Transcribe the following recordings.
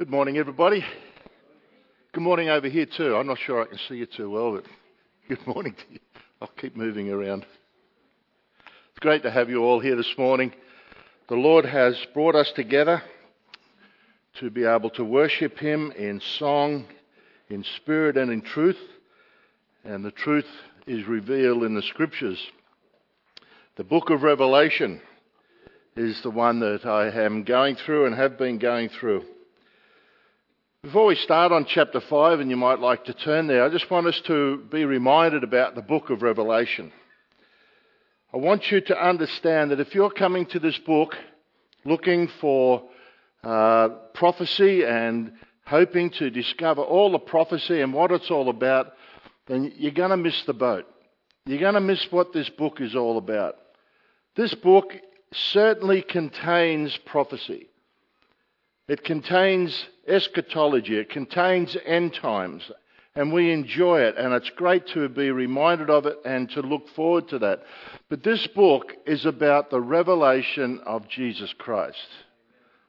Good morning, everybody. Good morning over here, too. I'm not sure I can see you too well, but good morning to you. I'll keep moving around. It's great to have you all here this morning. The Lord has brought us together to be able to worship Him in song, in spirit, and in truth. And the truth is revealed in the Scriptures. The book of Revelation is the one that I am going through and have been going through. Before we start on chapter 5, and you might like to turn there, I just want us to be reminded about the book of Revelation. I want you to understand that if you're coming to this book looking for uh, prophecy and hoping to discover all the prophecy and what it's all about, then you're going to miss the boat. You're going to miss what this book is all about. This book certainly contains prophecy. It contains eschatology, it contains end times, and we enjoy it, and it's great to be reminded of it and to look forward to that. But this book is about the revelation of Jesus Christ.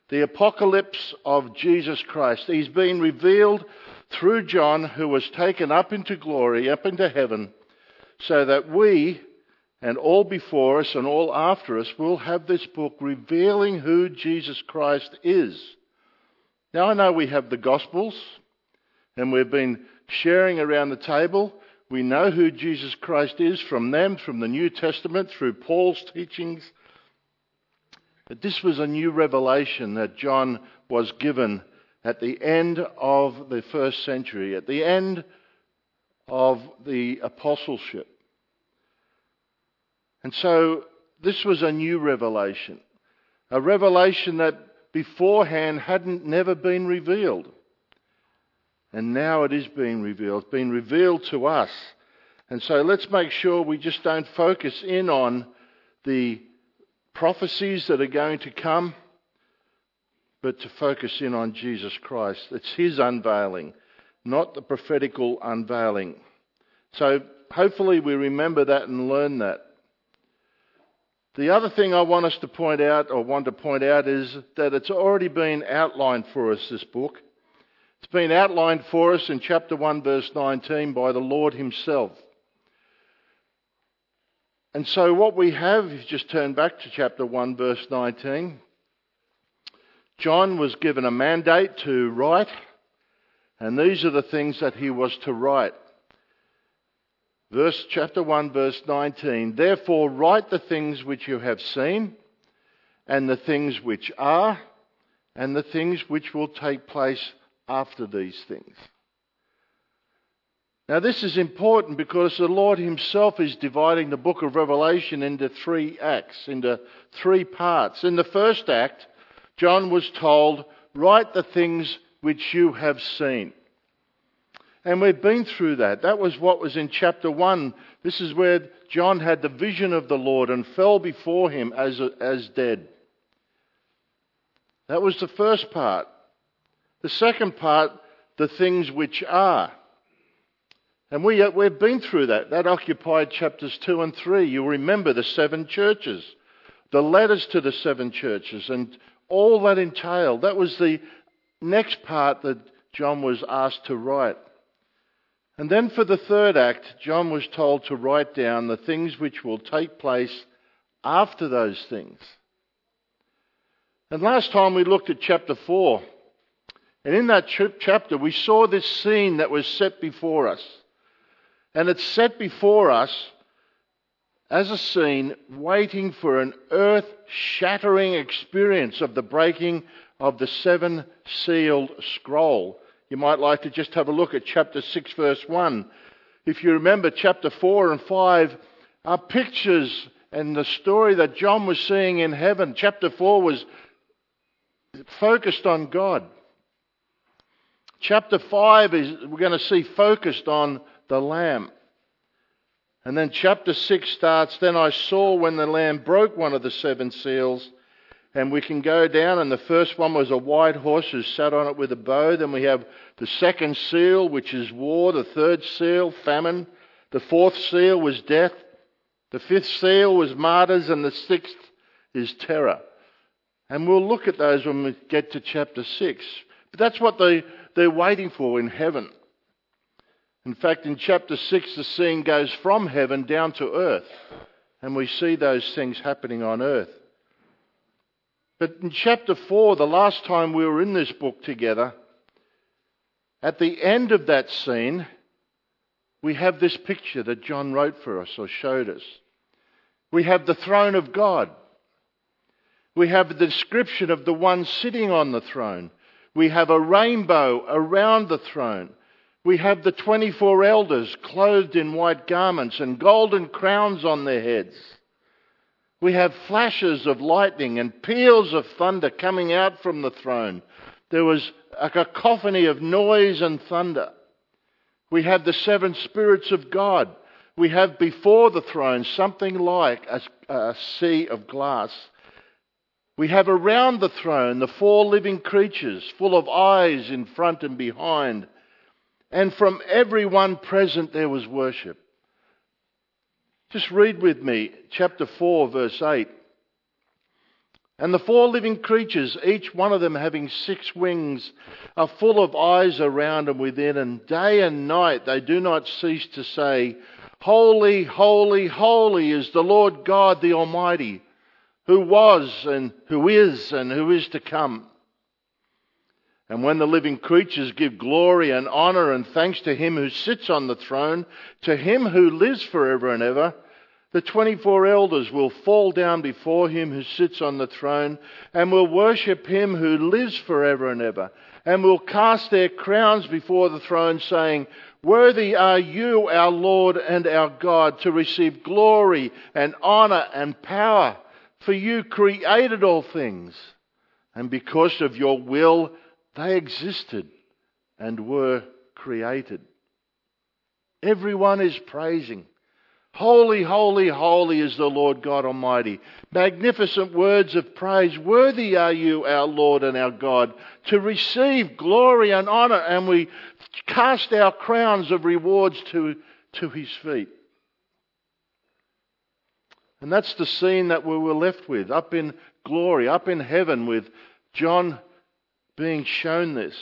The apocalypse of Jesus Christ. He's been revealed through John, who was taken up into glory, up into heaven, so that we and all before us and all after us will have this book revealing who Jesus Christ is. Now, I know we have the Gospels, and we've been sharing around the table. We know who Jesus Christ is from them, from the New Testament, through Paul's teachings. But this was a new revelation that John was given at the end of the first century, at the end of the apostleship. And so this was a new revelation, a revelation that beforehand hadn't never been revealed. And now it is being revealed, it's been revealed to us. And so let's make sure we just don't focus in on the prophecies that are going to come, but to focus in on Jesus Christ. It's His unveiling, not the prophetical unveiling. So hopefully we remember that and learn that. The other thing I want us to point out, or want to point out, is that it's already been outlined for us, this book. It's been outlined for us in chapter 1, verse 19, by the Lord Himself. And so, what we have, if you just turn back to chapter 1, verse 19, John was given a mandate to write, and these are the things that he was to write. Verse chapter 1 verse 19. Therefore write the things which you have seen and the things which are and the things which will take place after these things. Now, this is important because the Lord Himself is dividing the book of Revelation into three acts, into three parts. In the first act, John was told, Write the things which you have seen. And we've been through that. That was what was in chapter 1. This is where John had the vision of the Lord and fell before him as, as dead. That was the first part. The second part, the things which are. And we, uh, we've been through that. That occupied chapters 2 and 3. You'll remember the seven churches, the letters to the seven churches, and all that entailed. That was the next part that John was asked to write. And then for the third act, John was told to write down the things which will take place after those things. And last time we looked at chapter 4. And in that chapter, we saw this scene that was set before us. And it's set before us as a scene waiting for an earth shattering experience of the breaking of the seven sealed scroll you might like to just have a look at chapter 6, verse 1. If you remember, chapter 4 and 5 are pictures and the story that John was seeing in heaven. Chapter 4 was focused on God. Chapter 5 is, we're going to see focused on the Lamb. And then chapter 6 starts Then I saw when the Lamb broke one of the seven seals and we can go down, and the first one was a white horse who sat on it with a bow. Then we have the second seal, which is war. The third seal, famine. The fourth seal was death. The fifth seal was martyrs, and the sixth is terror. And we'll look at those when we get to chapter 6. But that's what they, they're waiting for in heaven. In fact, in chapter 6, the scene goes from heaven down to earth, and we see those things happening on earth. But in chapter 4, the last time we were in this book together, at the end of that scene, we have this picture that John wrote for us or showed us. We have the throne of God. We have the description of the one sitting on the throne. We have a rainbow around the throne. We have the 24 elders clothed in white garments and golden crowns on their heads. We have flashes of lightning and peals of thunder coming out from the throne. There was a cacophony of noise and thunder. We have the seven spirits of God. We have before the throne something like a, a sea of glass. We have around the throne the four living creatures, full of eyes in front and behind. And from everyone present there was worship. Just read with me chapter 4, verse 8. And the four living creatures, each one of them having six wings, are full of eyes around and within, and day and night they do not cease to say, Holy, holy, holy is the Lord God the Almighty, who was and who is and who is to come. And when the living creatures give glory and honour and thanks to him who sits on the throne, to him who lives forever and ever, the 24 elders will fall down before him who sits on the throne and will worship him who lives forever and ever and will cast their crowns before the throne saying, Worthy are you, our Lord and our God, to receive glory and honour and power, for you created all things, and because of your will they existed and were created. Everyone is praising. Holy, holy, holy is the Lord God Almighty. Magnificent words of praise. Worthy are you, our Lord and our God, to receive glory and honour, and we cast our crowns of rewards to, to his feet. And that's the scene that we were left with, up in glory, up in heaven, with John being shown this.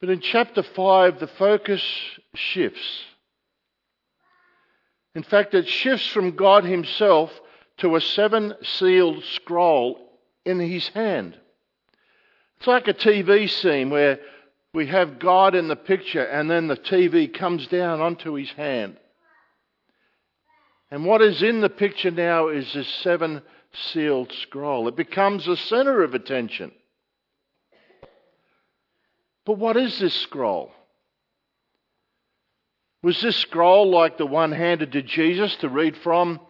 But in chapter 5, the focus shifts. In fact, it shifts from God Himself to a seven sealed scroll in His hand. It's like a TV scene where we have God in the picture and then the TV comes down onto His hand. And what is in the picture now is this seven sealed scroll. It becomes the center of attention. But what is this scroll? Was this scroll like the one handed to Jesus to read from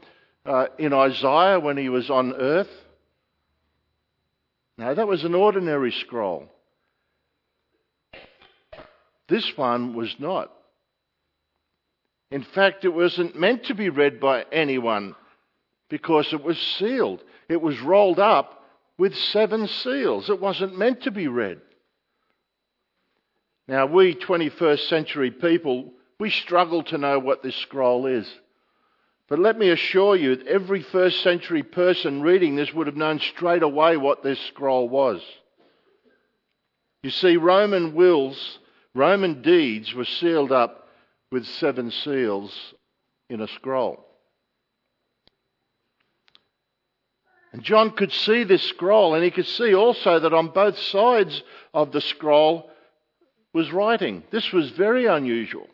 uh, in Isaiah when he was on earth? No, that was an ordinary scroll. This one was not. In fact, it wasn't meant to be read by anyone because it was sealed. It was rolled up with seven seals. It wasn't meant to be read. Now, we 21st century people we struggle to know what this scroll is. But let me assure you, every first century person reading this would have known straight away what this scroll was. You see, Roman wills, Roman deeds were sealed up with seven seals in a scroll. And John could see this scroll, and he could see also that on both sides of the scroll was writing. This was very unusual.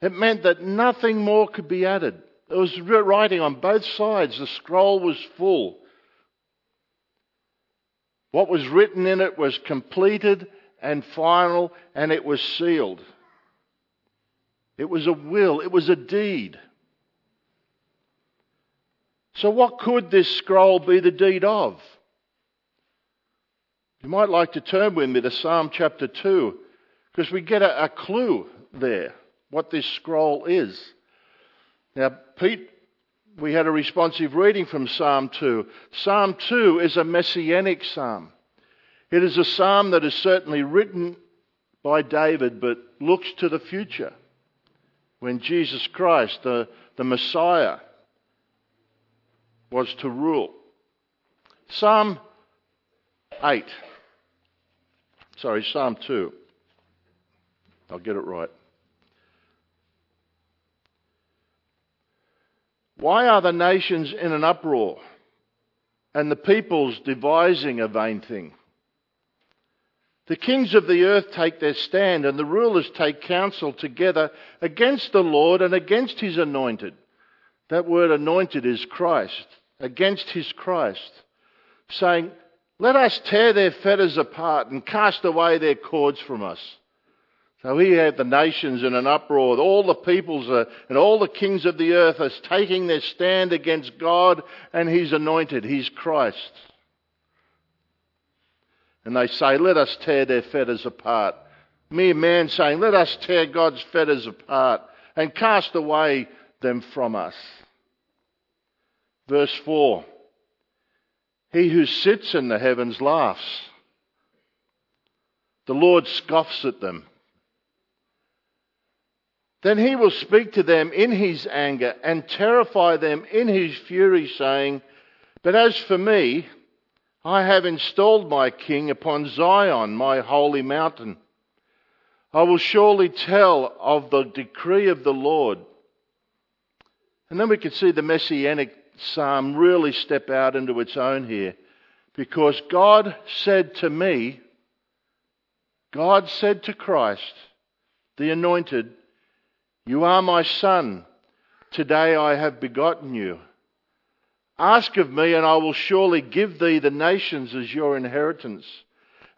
It meant that nothing more could be added. There was writing on both sides. The scroll was full. What was written in it was completed and final, and it was sealed. It was a will, it was a deed. So, what could this scroll be the deed of? You might like to turn with me to Psalm chapter 2, because we get a, a clue there what this scroll is. Now, Pete, we had a responsive reading from Psalm 2. Psalm 2 is a messianic psalm. It is a psalm that is certainly written by David, but looks to the future when Jesus Christ, the, the Messiah, was to rule. Psalm 8. Sorry, Psalm 2. I'll get it right. Why are the nations in an uproar and the peoples devising a vain thing? The kings of the earth take their stand and the rulers take counsel together against the Lord and against his anointed. That word anointed is Christ, against his Christ, saying, Let us tear their fetters apart and cast away their cords from us. So he had the nations in an uproar. All the peoples are, and all the kings of the earth are taking their stand against God and his anointed, his Christ. And they say, Let us tear their fetters apart. Mere man saying, Let us tear God's fetters apart and cast away them from us. Verse 4 He who sits in the heavens laughs. The Lord scoffs at them. Then he will speak to them in his anger and terrify them in his fury, saying, But as for me, I have installed my king upon Zion, my holy mountain. I will surely tell of the decree of the Lord. And then we can see the messianic psalm really step out into its own here. Because God said to me, God said to Christ, the anointed, you are my son. Today I have begotten you. Ask of me, and I will surely give thee the nations as your inheritance,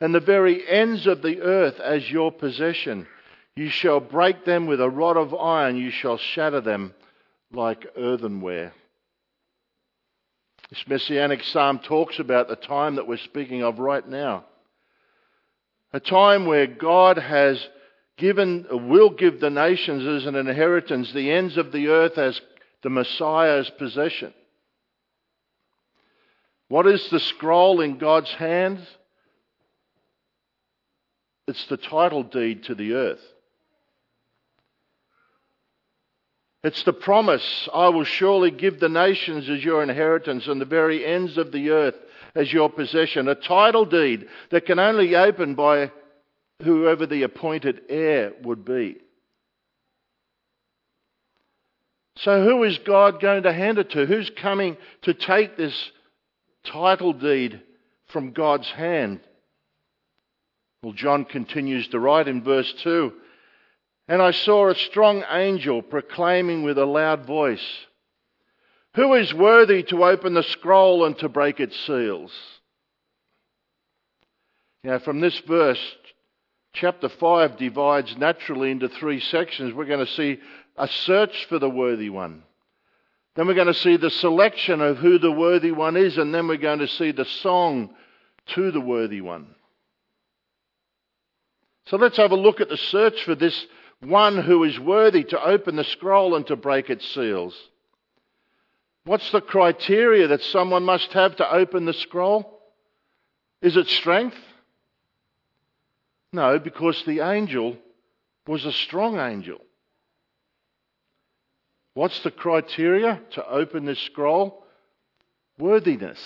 and the very ends of the earth as your possession. You shall break them with a rod of iron, you shall shatter them like earthenware. This messianic psalm talks about the time that we're speaking of right now. A time where God has given, will give the nations as an inheritance, the ends of the earth as the Messiah's possession. What is the scroll in God's hand? It's the title deed to the earth. It's the promise, I will surely give the nations as your inheritance and the very ends of the earth as your possession. A title deed that can only open by whoever the appointed heir would be. So, who is God going to hand it to? Who's coming to take this title deed from God's hand? Well, John continues to write in verse 2 And I saw a strong angel proclaiming with a loud voice, Who is worthy to open the scroll and to break its seals? Now, from this verse, chapter 5 divides naturally into three sections. We're going to see a search for the worthy one. Then we're going to see the selection of who the worthy one is, and then we're going to see the song to the worthy one. So let's have a look at the search for this one who is worthy to open the scroll and to break its seals. What's the criteria that someone must have to open the scroll? Is it strength? No, because the angel was a strong angel. What's the criteria to open this scroll? Worthiness.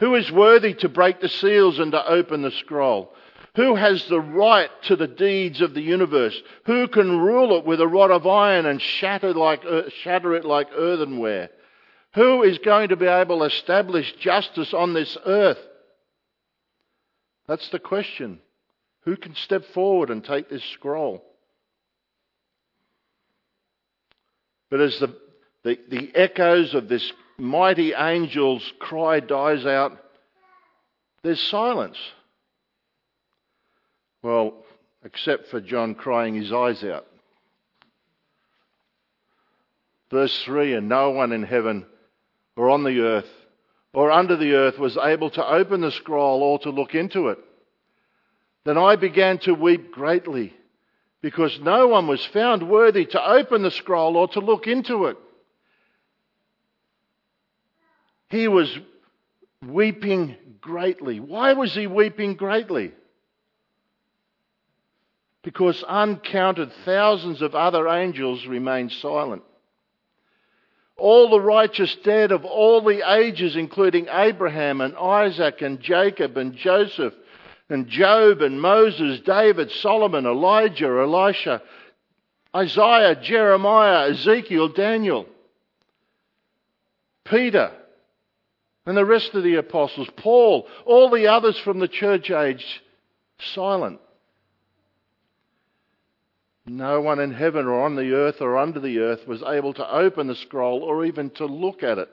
Who is worthy to break the seals and to open the scroll? Who has the right to the deeds of the universe? Who can rule it with a rod of iron and shatter, like, uh, shatter it like earthenware? Who is going to be able to establish justice on this earth? That's the question. Who can step forward and take this scroll? But as the, the, the echoes of this mighty angel's cry dies out, there's silence. Well, except for John crying his eyes out. Verse 3 And no one in heaven or on the earth or under the earth was able to open the scroll or to look into it. Then I began to weep greatly because no one was found worthy to open the scroll or to look into it. He was weeping greatly. Why was he weeping greatly? Because uncounted thousands of other angels remained silent. All the righteous dead of all the ages, including Abraham and Isaac and Jacob and Joseph and Job and Moses, David, Solomon, Elijah, Elisha, Isaiah, Jeremiah, Ezekiel, Daniel, Peter, and the rest of the apostles, Paul, all the others from the church age, silent. No one in heaven or on the earth or under the earth was able to open the scroll or even to look at it.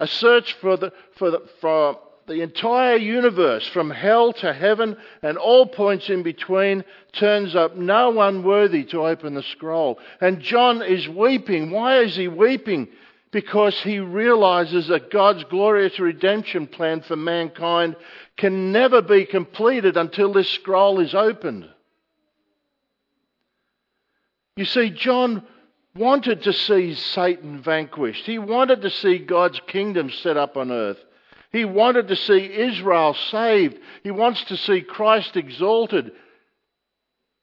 A search for the, for the, for the entire universe, from hell to heaven and all points in between, turns up no one worthy to open the scroll. And John is weeping. Why is he weeping? Because he realizes that God's glorious redemption plan for mankind can never be completed until this scroll is opened. You see, John wanted to see Satan vanquished. He wanted to see God's kingdom set up on earth. He wanted to see Israel saved. He wants to see Christ exalted.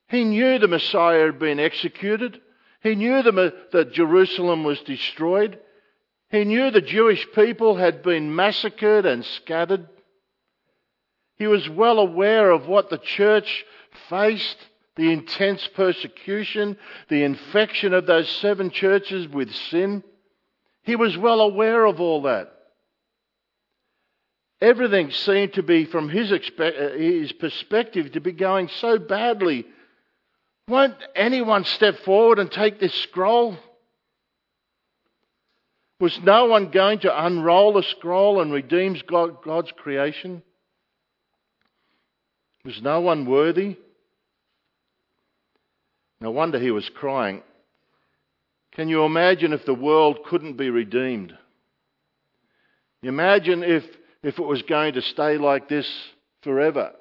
He knew the Messiah had been executed. He knew that Jerusalem was destroyed. He knew the Jewish people had been massacred and scattered. He was well aware of what the church faced the intense persecution, the infection of those seven churches with sin. He was well aware of all that. Everything seemed to be, from his, uh, his perspective, to be going so badly. Won't anyone step forward and take this scroll? Was no one going to unroll the scroll and redeem God's creation? Was no one worthy? No wonder he was crying. Can you imagine if the world couldn't be redeemed? Imagine if if it was going to stay like this forever,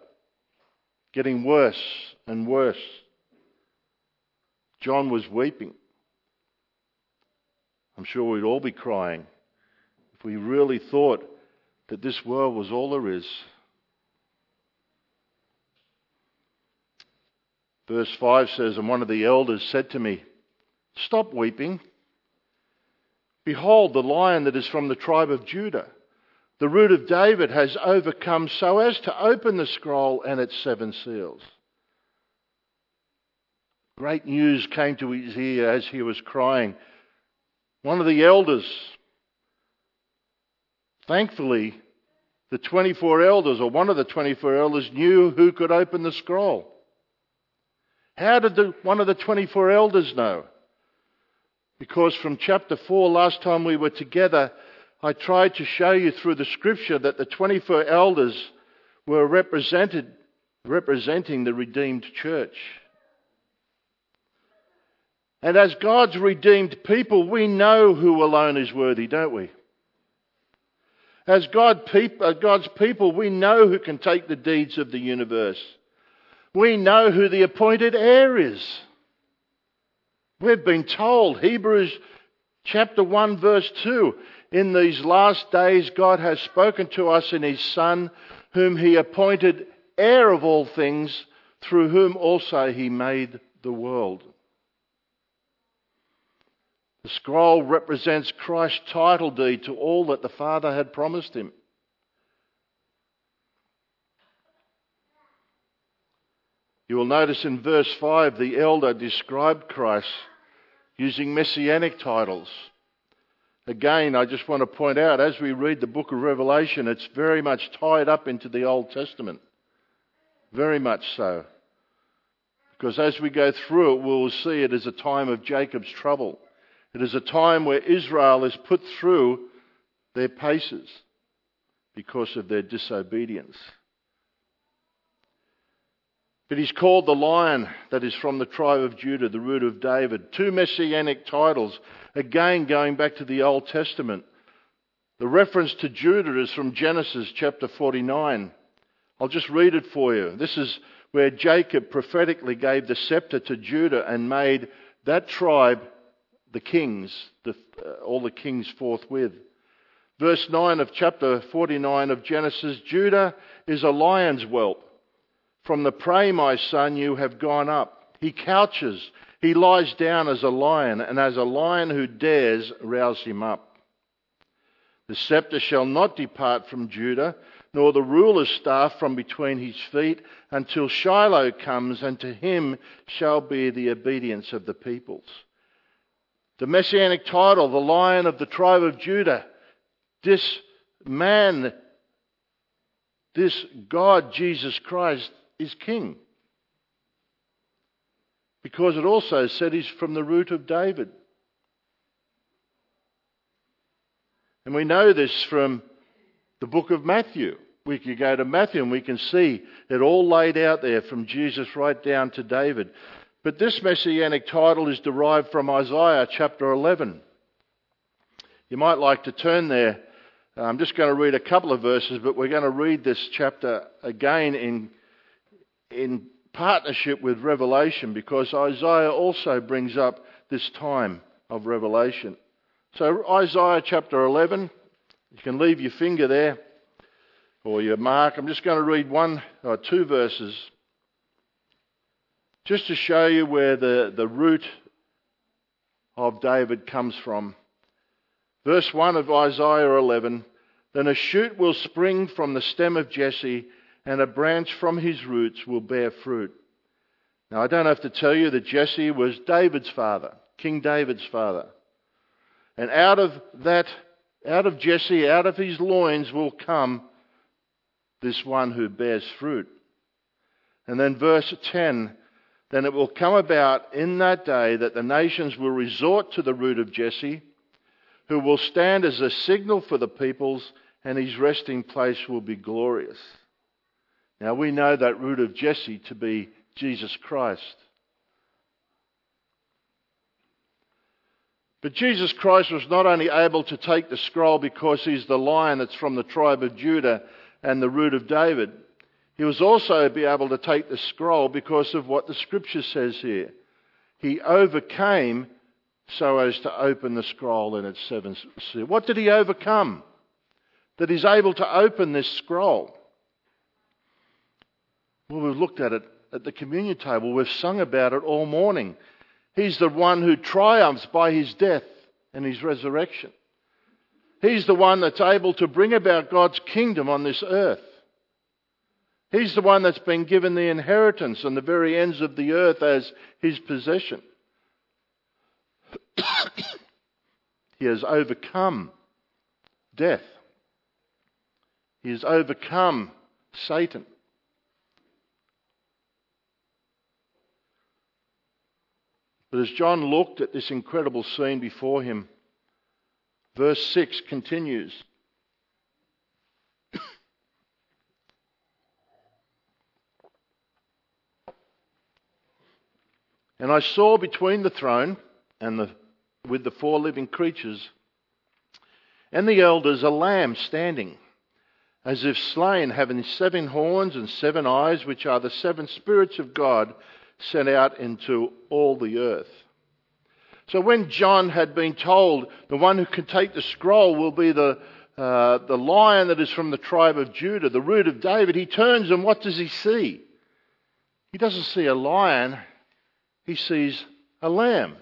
getting worse and worse. John was weeping. I'm sure we'd all be crying if we really thought that this world was all there is. Verse 5 says, And one of the elders said to me, Stop weeping. Behold, the lion that is from the tribe of Judah the root of David has overcome so as to open the scroll and its seven seals. Great news came to his ear as he was crying. One of the elders, thankfully, the 24 elders, or one of the 24 elders, knew who could open the scroll. How did the, one of the 24 elders know? Because from chapter 4, last time we were together, I tried to show you through the scripture that the 24 elders were represented, representing the redeemed church. And as God's redeemed people, we know who alone is worthy, don't we? As God uh, God's people, we know who can take the deeds of the universe. We know who the appointed heir is. We've been told, Hebrews chapter 1, verse 2, in these last days, God has spoken to us in His Son, whom He appointed heir of all things, through whom also He made the world. The scroll represents Christ's title deed to all that the Father had promised him. You will notice in verse 5 the elder described Christ using messianic titles. Again, I just want to point out as we read the book of Revelation, it's very much tied up into the Old Testament. Very much so. Because as we go through it, we'll see it as a time of Jacob's trouble. It is a time where Israel is put through their paces because of their disobedience. But he's called the lion that is from the tribe of Judah, the root of David. Two messianic titles, again going back to the Old Testament. The reference to Judah is from Genesis chapter 49. I'll just read it for you. This is where Jacob prophetically gave the scepter to Judah and made that tribe the kings, the, uh, all the kings forthwith. Verse 9 of chapter 49 of Genesis Judah is a lion's whelp from the prey, my son, you have gone up. He couches. He lies down as a lion, and as a lion who dares, rouse him up. The scepter shall not depart from Judah, nor the ruler's staff from between his feet, until Shiloh comes, and to him shall be the obedience of the peoples. The messianic title, the lion of the tribe of Judah, this man, this God, Jesus Christ, is king because it also said he's from the root of David. And we know this from the book of Matthew. We can go to Matthew and we can see it all laid out there from Jesus right down to David. But this messianic title is derived from Isaiah chapter 11. You might like to turn there. I'm just going to read a couple of verses, but we're going to read this chapter again in, in partnership with Revelation because Isaiah also brings up this time of Revelation. So, Isaiah chapter 11, you can leave your finger there or your mark. I'm just going to read one or uh, two verses just to show you where the, the root of David comes from. Verse 1 of Isaiah 11 Then a shoot will spring from the stem of Jesse and a branch from his roots will bear fruit. Now, I don't have to tell you that Jesse was David's father, King David's father. And out of that, out of Jesse, out of his loins will come this one who bears fruit. And then verse 10 Then it will come about in that day that the nations will resort to the root of Jesse, who will stand as a signal for the peoples, and his resting place will be glorious. Now we know that root of Jesse to be Jesus Christ. But Jesus Christ was not only able to take the scroll because he's the lion that's from the tribe of Judah and the root of David, he was also be able to take the scroll because of what the scripture says here. He overcame so as to open the scroll in its seven seals. What did he overcome? That he's able to open this scroll. Well, we've looked at it at the communion table. We've sung about it all morning. He's the one who triumphs by his death and his resurrection. He's the one that's able to bring about God's kingdom on this earth. He's the one that's been given the inheritance on the very ends of the earth as his possession. he has overcome death. He has overcome Satan. But as John looked at this incredible scene before him, verse 6 continues. and I saw between the throne and the, with the four living creatures and the elders a lamb standing, as if slain, having seven horns and seven eyes, which are the seven spirits of God sent out into all the earth. So when John had been told the one who can take the scroll will be the, uh, the lion that is from the tribe of Judah, the root of David, he turns and what does he see? He doesn't see a lion, he sees a lamb.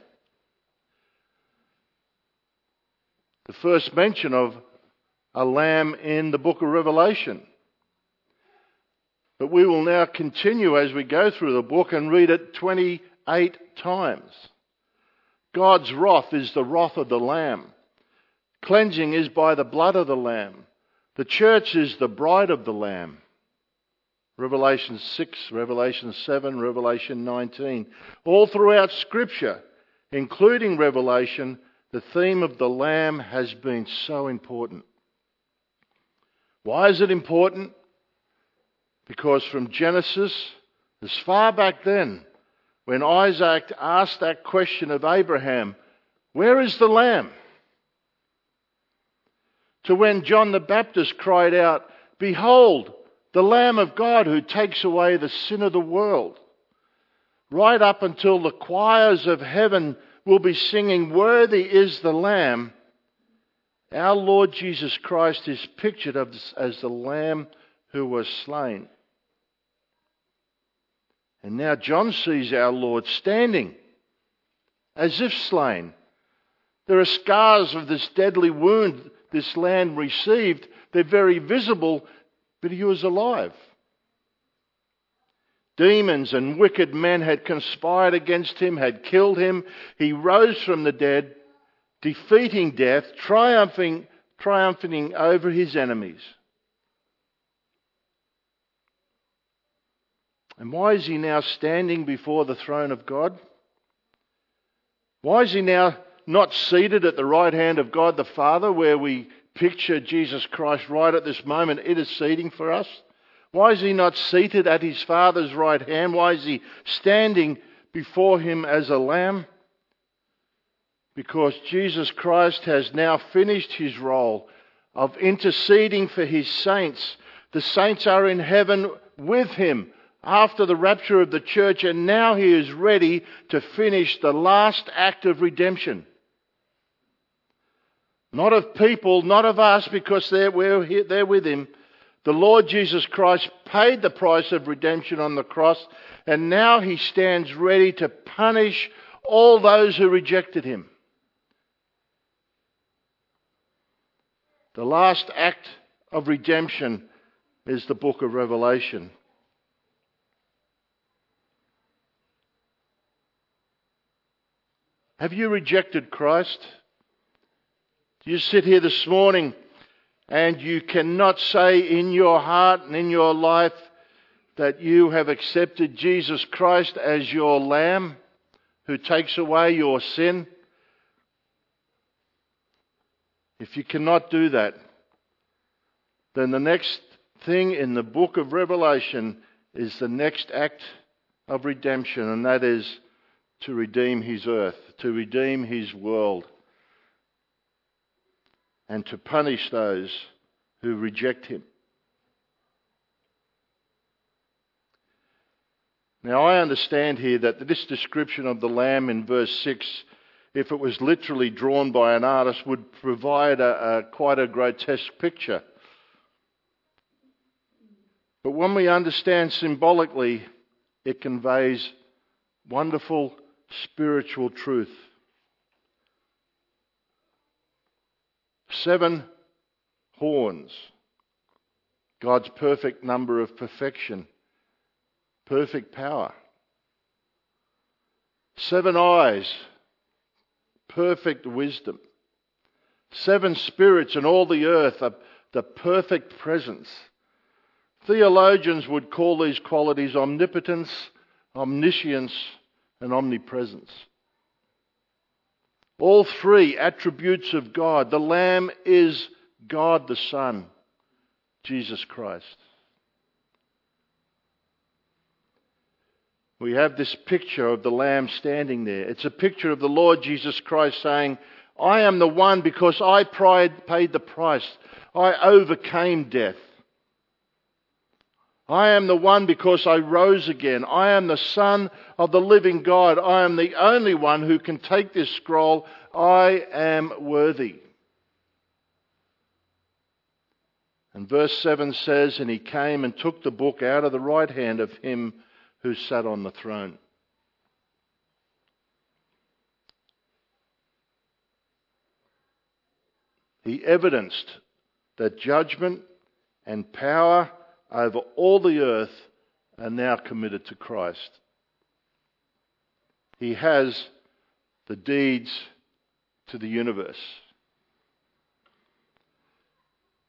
The first mention of a lamb in the book of Revelation. But we will now continue as we go through the book and read it 28 times. God's wrath is the wrath of the Lamb. Cleansing is by the blood of the Lamb. The church is the bride of the Lamb. Revelation 6, Revelation 7, Revelation 19. All throughout Scripture, including Revelation, the theme of the Lamb has been so important. Why is it important? Because from Genesis, as far back then, when Isaac asked that question of Abraham, Where is the lamb? to when John the Baptist cried out, Behold, the Lamb of God who takes away the sin of the world. Right up until the choirs of heaven will be singing, Worthy is the Lamb, our Lord Jesus Christ is pictured as the Lamb who was slain. And now John sees our Lord standing as if slain. There are scars of this deadly wound this land received. They're very visible, but he was alive. Demons and wicked men had conspired against him, had killed him. He rose from the dead, defeating death, triumphing, triumphing over his enemies. And why is he now standing before the throne of God? Why is he now not seated at the right hand of God the Father, where we picture Jesus Christ right at this moment interceding for us? Why is he not seated at his Father's right hand? Why is he standing before him as a lamb? Because Jesus Christ has now finished his role of interceding for his saints. The saints are in heaven with him after the rapture of the church, and now he is ready to finish the last act of redemption. Not of people, not of us, because they're, we're there with him. The Lord Jesus Christ paid the price of redemption on the cross, and now he stands ready to punish all those who rejected him. The last act of redemption is the book of Revelation. Have you rejected Christ? Do you sit here this morning and you cannot say in your heart and in your life that you have accepted Jesus Christ as your Lamb who takes away your sin. If you cannot do that, then the next thing in the book of Revelation is the next act of redemption, and that is to redeem his earth, to redeem his world and to punish those who reject him. Now, I understand here that this description of the lamb in verse 6, if it was literally drawn by an artist, would provide a, a, quite a grotesque picture. But when we understand symbolically, it conveys wonderful spiritual truth. Seven horns. God's perfect number of perfection, perfect power. Seven eyes, perfect wisdom. Seven spirits in all the earth, are the perfect presence. Theologians would call these qualities omnipotence, omniscience, and omnipresence. All three attributes of God. The Lamb is God the Son, Jesus Christ. We have this picture of the Lamb standing there. It's a picture of the Lord Jesus Christ saying, I am the one because I paid the price. I overcame death. I am the one because I rose again. I am the Son of the living God. I am the only one who can take this scroll. I am worthy. And verse 7 says, And he came and took the book out of the right hand of him who sat on the throne. He evidenced that judgment and power over all the earth are now committed to Christ. He has the deeds to the universe.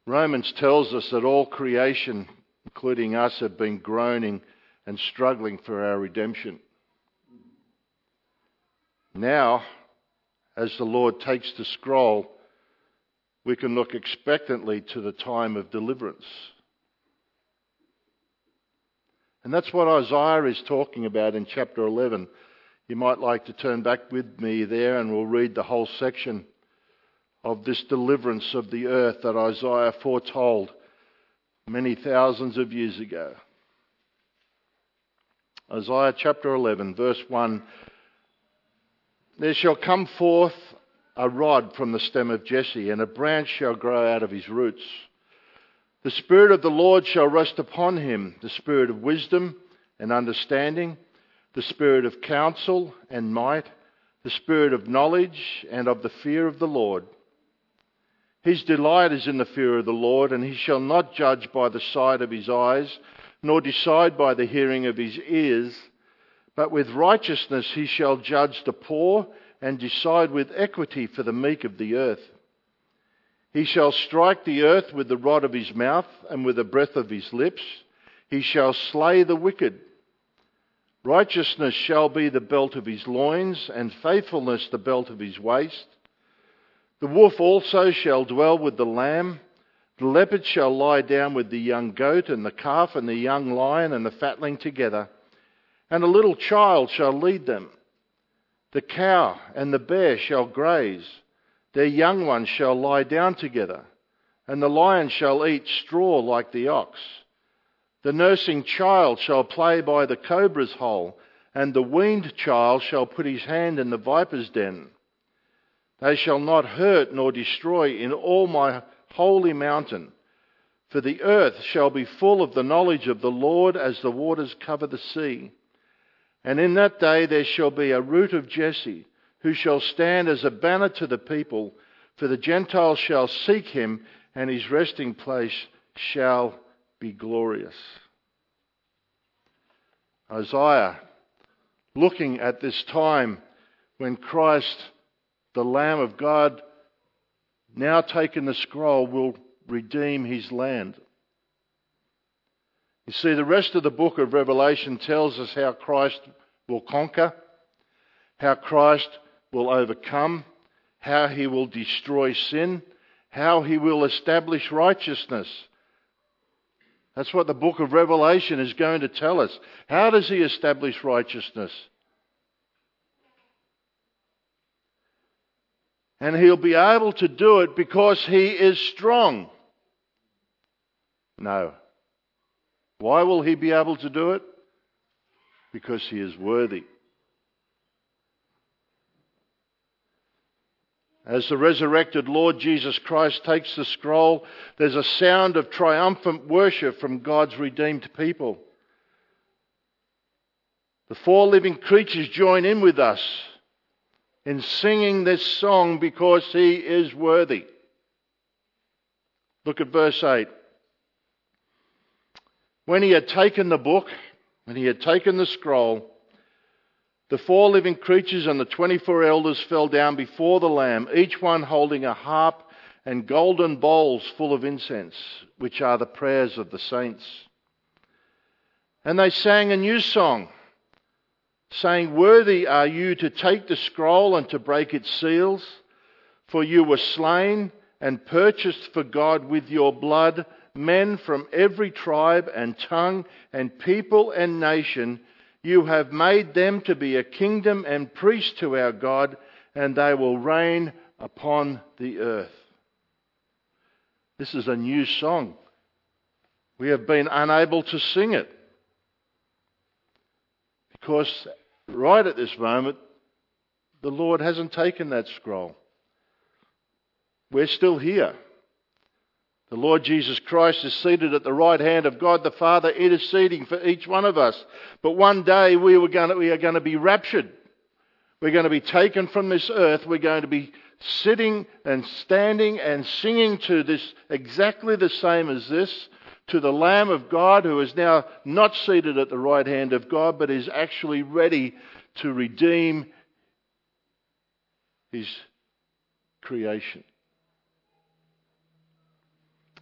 Romans tells us that all creation, including us, have been groaning and struggling for our redemption. Now, as the Lord takes the scroll, we can look expectantly to the time of deliverance. And that's what Isaiah is talking about in chapter 11. You might like to turn back with me there and we'll read the whole section of this deliverance of the earth that Isaiah foretold many thousands of years ago. Isaiah chapter 11, verse 1 There shall come forth a rod from the stem of Jesse, and a branch shall grow out of his roots. The Spirit of the Lord shall rest upon him the Spirit of wisdom and understanding, the Spirit of counsel and might, the spirit of knowledge and of the fear of the Lord. His delight is in the fear of the Lord, and he shall not judge by the sight of his eyes, nor decide by the hearing of his ears, but with righteousness he shall judge the poor, and decide with equity for the meek of the earth. He shall strike the earth with the rod of his mouth, and with the breath of his lips. He shall slay the wicked. Righteousness shall be the belt of his loins, and faithfulness the belt of his waist. The wolf also shall dwell with the lamb. The leopard shall lie down with the young goat, and the calf and the young lion and the fatling together. And a little child shall lead them. The cow and the bear shall graze. Their young ones shall lie down together. And the lion shall eat straw like the ox. The nursing child shall play by the cobra's hole, and the weaned child shall put his hand in the viper's den. They shall not hurt nor destroy in all my holy mountain. For the earth shall be full of the knowledge of the Lord as the waters cover the sea. And in that day there shall be a root of Jesse, who shall stand as a banner to the people, for the Gentiles shall seek him, and his resting place shall be glorious. Isaiah, looking at this time when Christ the Lamb of God, now taken the scroll, will redeem his land. You see, the rest of the book of Revelation tells us how Christ will conquer, how Christ will overcome, how he will destroy sin, how he will establish righteousness. That's what the book of Revelation is going to tell us. How does he establish righteousness? And he'll be able to do it because he is strong. No. Why will he be able to do it? Because he is worthy. As the resurrected Lord Jesus Christ takes the scroll, there's a sound of triumphant worship from God's redeemed people. The four living creatures join in with us in singing this song because he is worthy. Look at verse 8. When he had taken the book, when he had taken the scroll, the four living creatures and the 24 elders fell down before the Lamb, each one holding a harp and golden bowls full of incense, which are the prayers of the saints. And they sang a new song saying, Worthy are you to take the scroll and to break its seals, for you were slain and purchased for God with your blood men from every tribe and tongue and people and nation. You have made them to be a kingdom and priests to our God, and they will reign upon the earth. This is a new song. We have been unable to sing it because right at this moment, the Lord hasn't taken that scroll. We're still here. The Lord Jesus Christ is seated at the right hand of God the Father, interceding for each one of us. But one day we, were going to, we are going to be raptured. We're going to be taken from this earth. We're going to be sitting and standing and singing to this exactly the same as this to the Lamb of God who is now not seated at the right hand of God, but is actually ready to redeem his creation.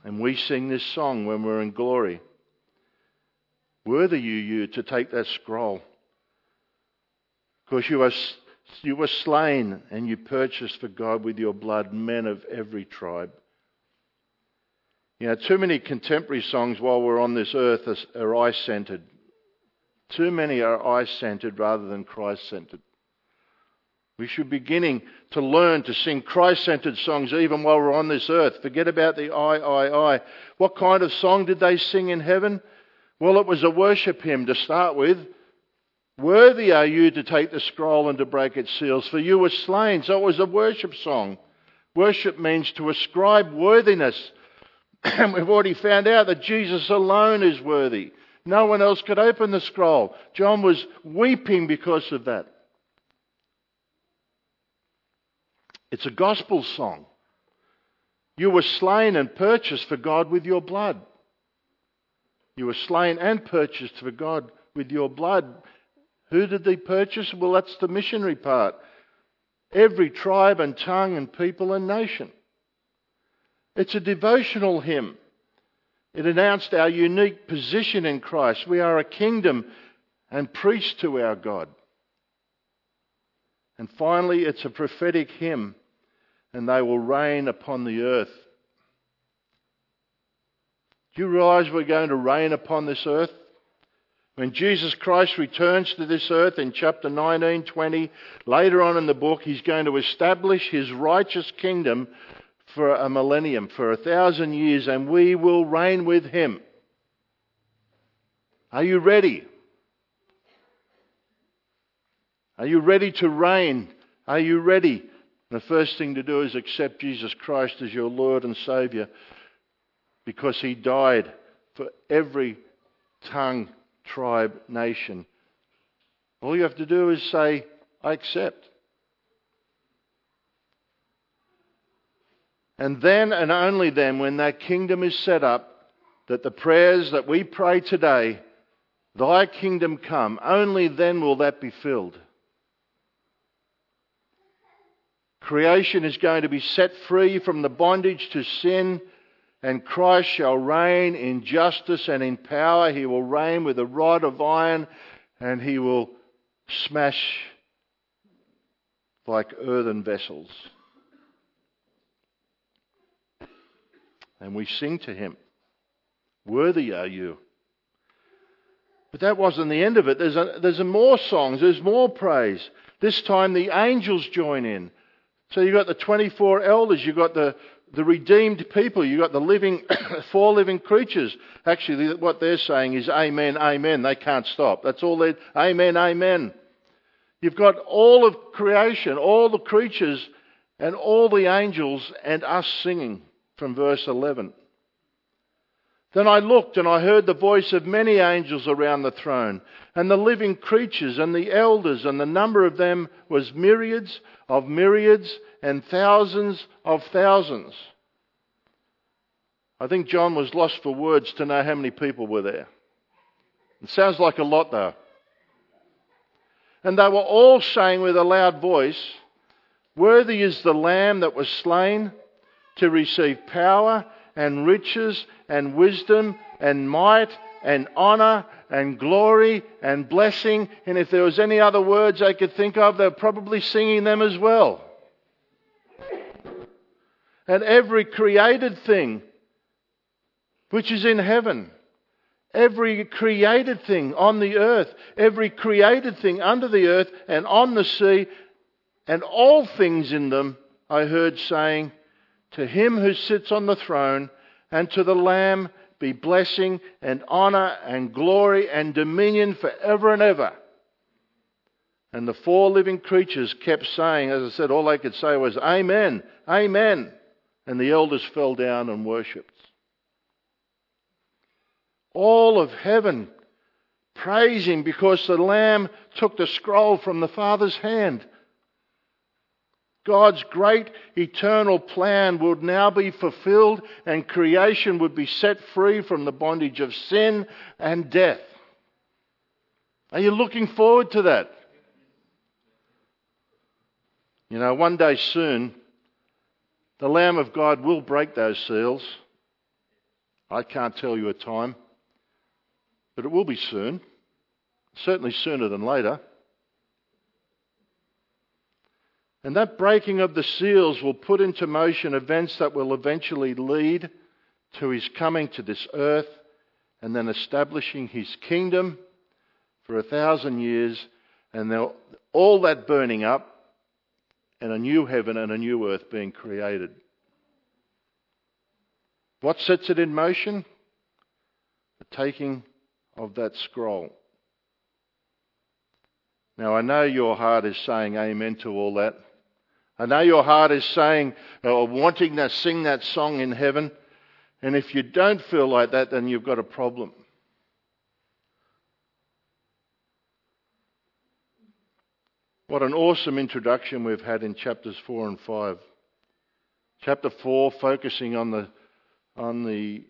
And we sing this song when we're in glory. Worthy you, you to take that scroll. Because you are, you were slain and you purchased for God with your blood men of every tribe. You know, too many contemporary songs while we're on this earth are I centered. Too many are I centered rather than Christ centered. We should be beginning to learn to sing Christ centered songs even while we're on this earth. Forget about the I, I, I. What kind of song did they sing in heaven? Well, it was a worship hymn to start with. Worthy are you to take the scroll and to break its seals, for you were slain. So it was a worship song. Worship means to ascribe worthiness and we've already found out that Jesus alone is worthy. No one else could open the scroll. John was weeping because of that. It's a gospel song. You were slain and purchased for God with your blood. You were slain and purchased for God with your blood. Who did they purchase? Well, that's the missionary part. Every tribe and tongue and people and nation. It's a devotional hymn. It announced our unique position in Christ. We are a kingdom and priests to our God. And finally, it's a prophetic hymn, and they will reign upon the earth. Do you realize we're going to reign upon this earth? When Jesus Christ returns to this earth in chapter 19, 20, later on in the book, he's going to establish his righteous kingdom for a millennium, for a thousand years, and we will reign with him. Are you ready? Are you ready to reign? Are you ready? The first thing to do is accept Jesus Christ as your Lord and Saviour because He died for every tongue, tribe, nation. All you have to do is say, I accept. And then and only then, when that kingdom is set up, that the prayers that we pray today, Thy kingdom come, only then will that be filled. Creation is going to be set free from the bondage to sin, and Christ shall reign in justice and in power. He will reign with a rod of iron, and he will smash like earthen vessels. And we sing to him, Worthy are you. But that wasn't the end of it. There's, a, there's a more songs, there's more praise. This time the angels join in. So you've got the 24 elders, you've got the, the redeemed people, you've got the living, four living creatures. Actually, what they're saying is Amen, Amen. They can't stop. That's all they Amen, Amen. You've got all of creation, all the creatures, and all the angels, and us singing from verse 11. Then I looked and I heard the voice of many angels around the throne, and the living creatures and the elders, and the number of them was myriads of myriads and thousands of thousands. I think John was lost for words to know how many people were there. It sounds like a lot though. And they were all saying with a loud voice, Worthy is the Lamb that was slain to receive power and riches and wisdom and might and honour and glory and blessing. And if there was any other words they could think of, they're probably singing them as well. And every created thing which is in heaven, every created thing on the earth, every created thing under the earth and on the sea, and all things in them, I heard saying, To him who sits on the throne and to the Lamb be blessing and honour and glory and dominion forever and ever. And the four living creatures kept saying, as I said, all they could say was, Amen, Amen. And the elders fell down and worshipped. All of heaven praise him because the Lamb took the scroll from the Father's hand God's great eternal plan would now be fulfilled and creation would be set free from the bondage of sin and death. Are you looking forward to that? You know, one day soon, the Lamb of God will break those seals. I can't tell you a time, but it will be soon. Certainly sooner than later. And that breaking of the seals will put into motion events that will eventually lead to his coming to this earth and then establishing his kingdom for a thousand years and all that burning up and a new heaven and a new earth being created. What sets it in motion? The taking of that scroll. Now, I know your heart is saying amen to all that. I know your heart is saying uh, or wanting to sing that song in heaven. And if you don't feel like that, then you've got a problem. What an awesome introduction we've had in chapters 4 and 5. Chapter 4 focusing on the on the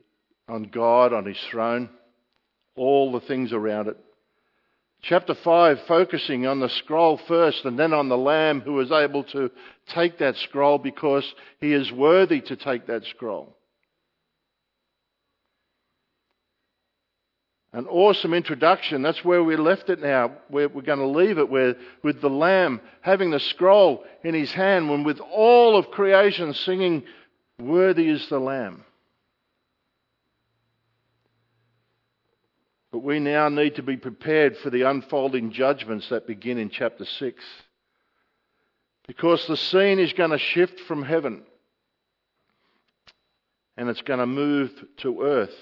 on God on his throne, all the things around it. Chapter 5 focusing on the scroll first and then on the lamb who was able to take that scroll because he is worthy to take that scroll. An awesome introduction. That's where we left it now. We're, we're going to leave it where, with the Lamb having the scroll in his hand, when with all of creation singing, Worthy is the Lamb. But we now need to be prepared for the unfolding judgments that begin in chapter 6. Because the scene is going to shift from heaven and it's going to move to earth.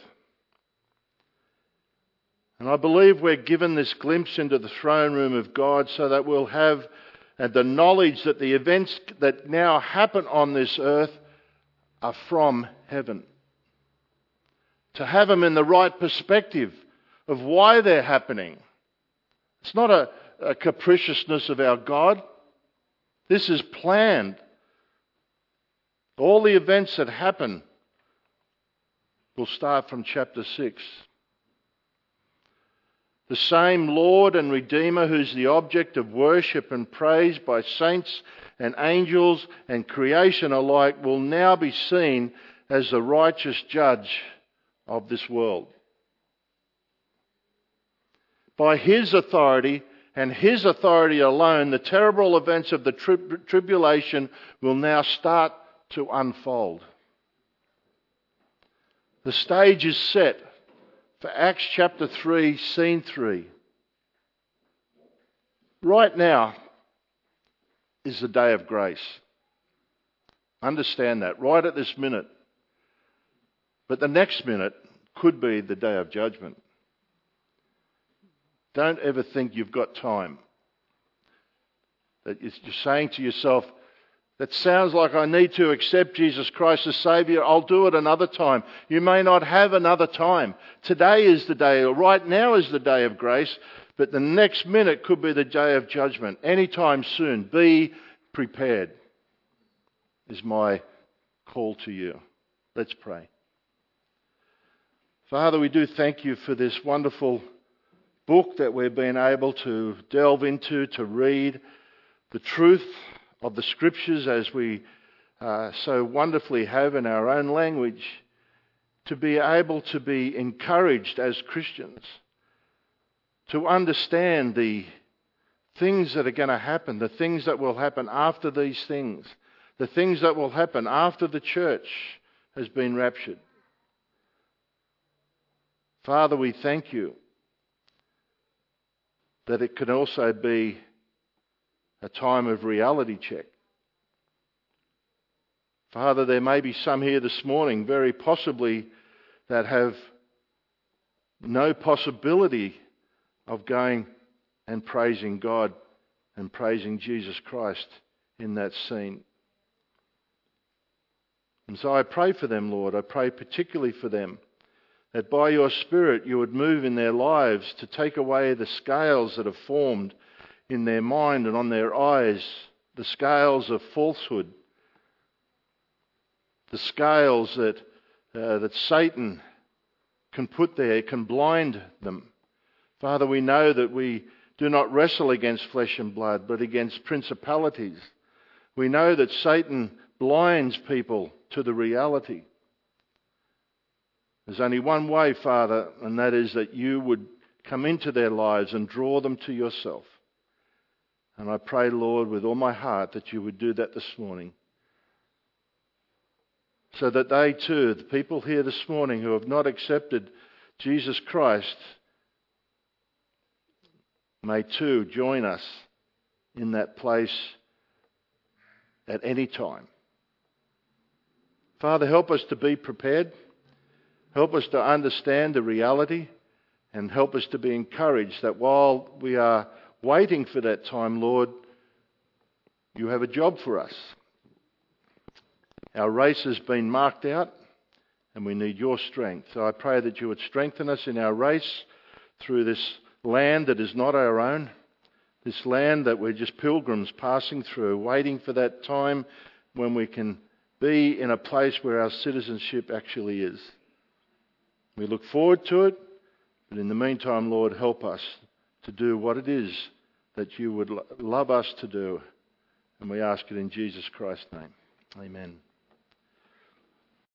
And I believe we're given this glimpse into the throne room of God so that we'll have uh, the knowledge that the events that now happen on this earth are from heaven. To have them in the right perspective of why they're happening. It's not a, a capriciousness of our God. This is planned. All the events that happen will start from chapter 6. The same Lord and Redeemer who's the object of worship and praise by saints and angels and creation alike will now be seen as the righteous judge of this world. By his authority and his authority alone, the terrible events of the tri- tribulation will now start to unfold. The stage is set for Acts chapter 3, scene 3. Right now is the day of grace. Understand that right at this minute. But the next minute could be the day of judgment. Don't ever think you've got time. That you're saying to yourself, that sounds like I need to accept Jesus Christ as Saviour, I'll do it another time. You may not have another time. Today is the day, or right now is the day of grace, but the next minute could be the day of judgment. Anytime soon. Be prepared, is my call to you. Let's pray. Father, we do thank you for this wonderful book that we've been able to delve into, to read the truth of the scriptures as we uh, so wonderfully have in our own language, to be able to be encouraged as Christians, to understand the things that are going to happen, the things that will happen after these things, the things that will happen after the church has been raptured. Father, we thank you that it can also be a time of reality check. Father, there may be some here this morning, very possibly, that have no possibility of going and praising God and praising Jesus Christ in that scene. And so I pray for them, Lord. I pray particularly for them that by your Spirit you would move in their lives to take away the scales that have formed in their mind and on their eyes the scales of falsehood, the scales that, uh, that Satan can put there, can blind them. Father, we know that we do not wrestle against flesh and blood, but against principalities. We know that Satan blinds people to the reality. There's only one way, Father, and that is that you would come into their lives and draw them to yourself. And I pray, Lord, with all my heart that you would do that this morning. So that they too, the people here this morning who have not accepted Jesus Christ, may too join us in that place at any time. Father, help us to be prepared. Help us to understand the reality and help us to be encouraged that while we are waiting for that time, Lord, you have a job for us. Our race has been marked out and we need your strength. So I pray that you would strengthen us in our race through this land that is not our own. this land that we're just pilgrims passing through, waiting for that time when we can be in a place where our citizenship actually is. We look forward to it, but in the meantime, Lord, help us to do what it is that you would love us to do. And we ask it in Jesus Christ's name. Amen.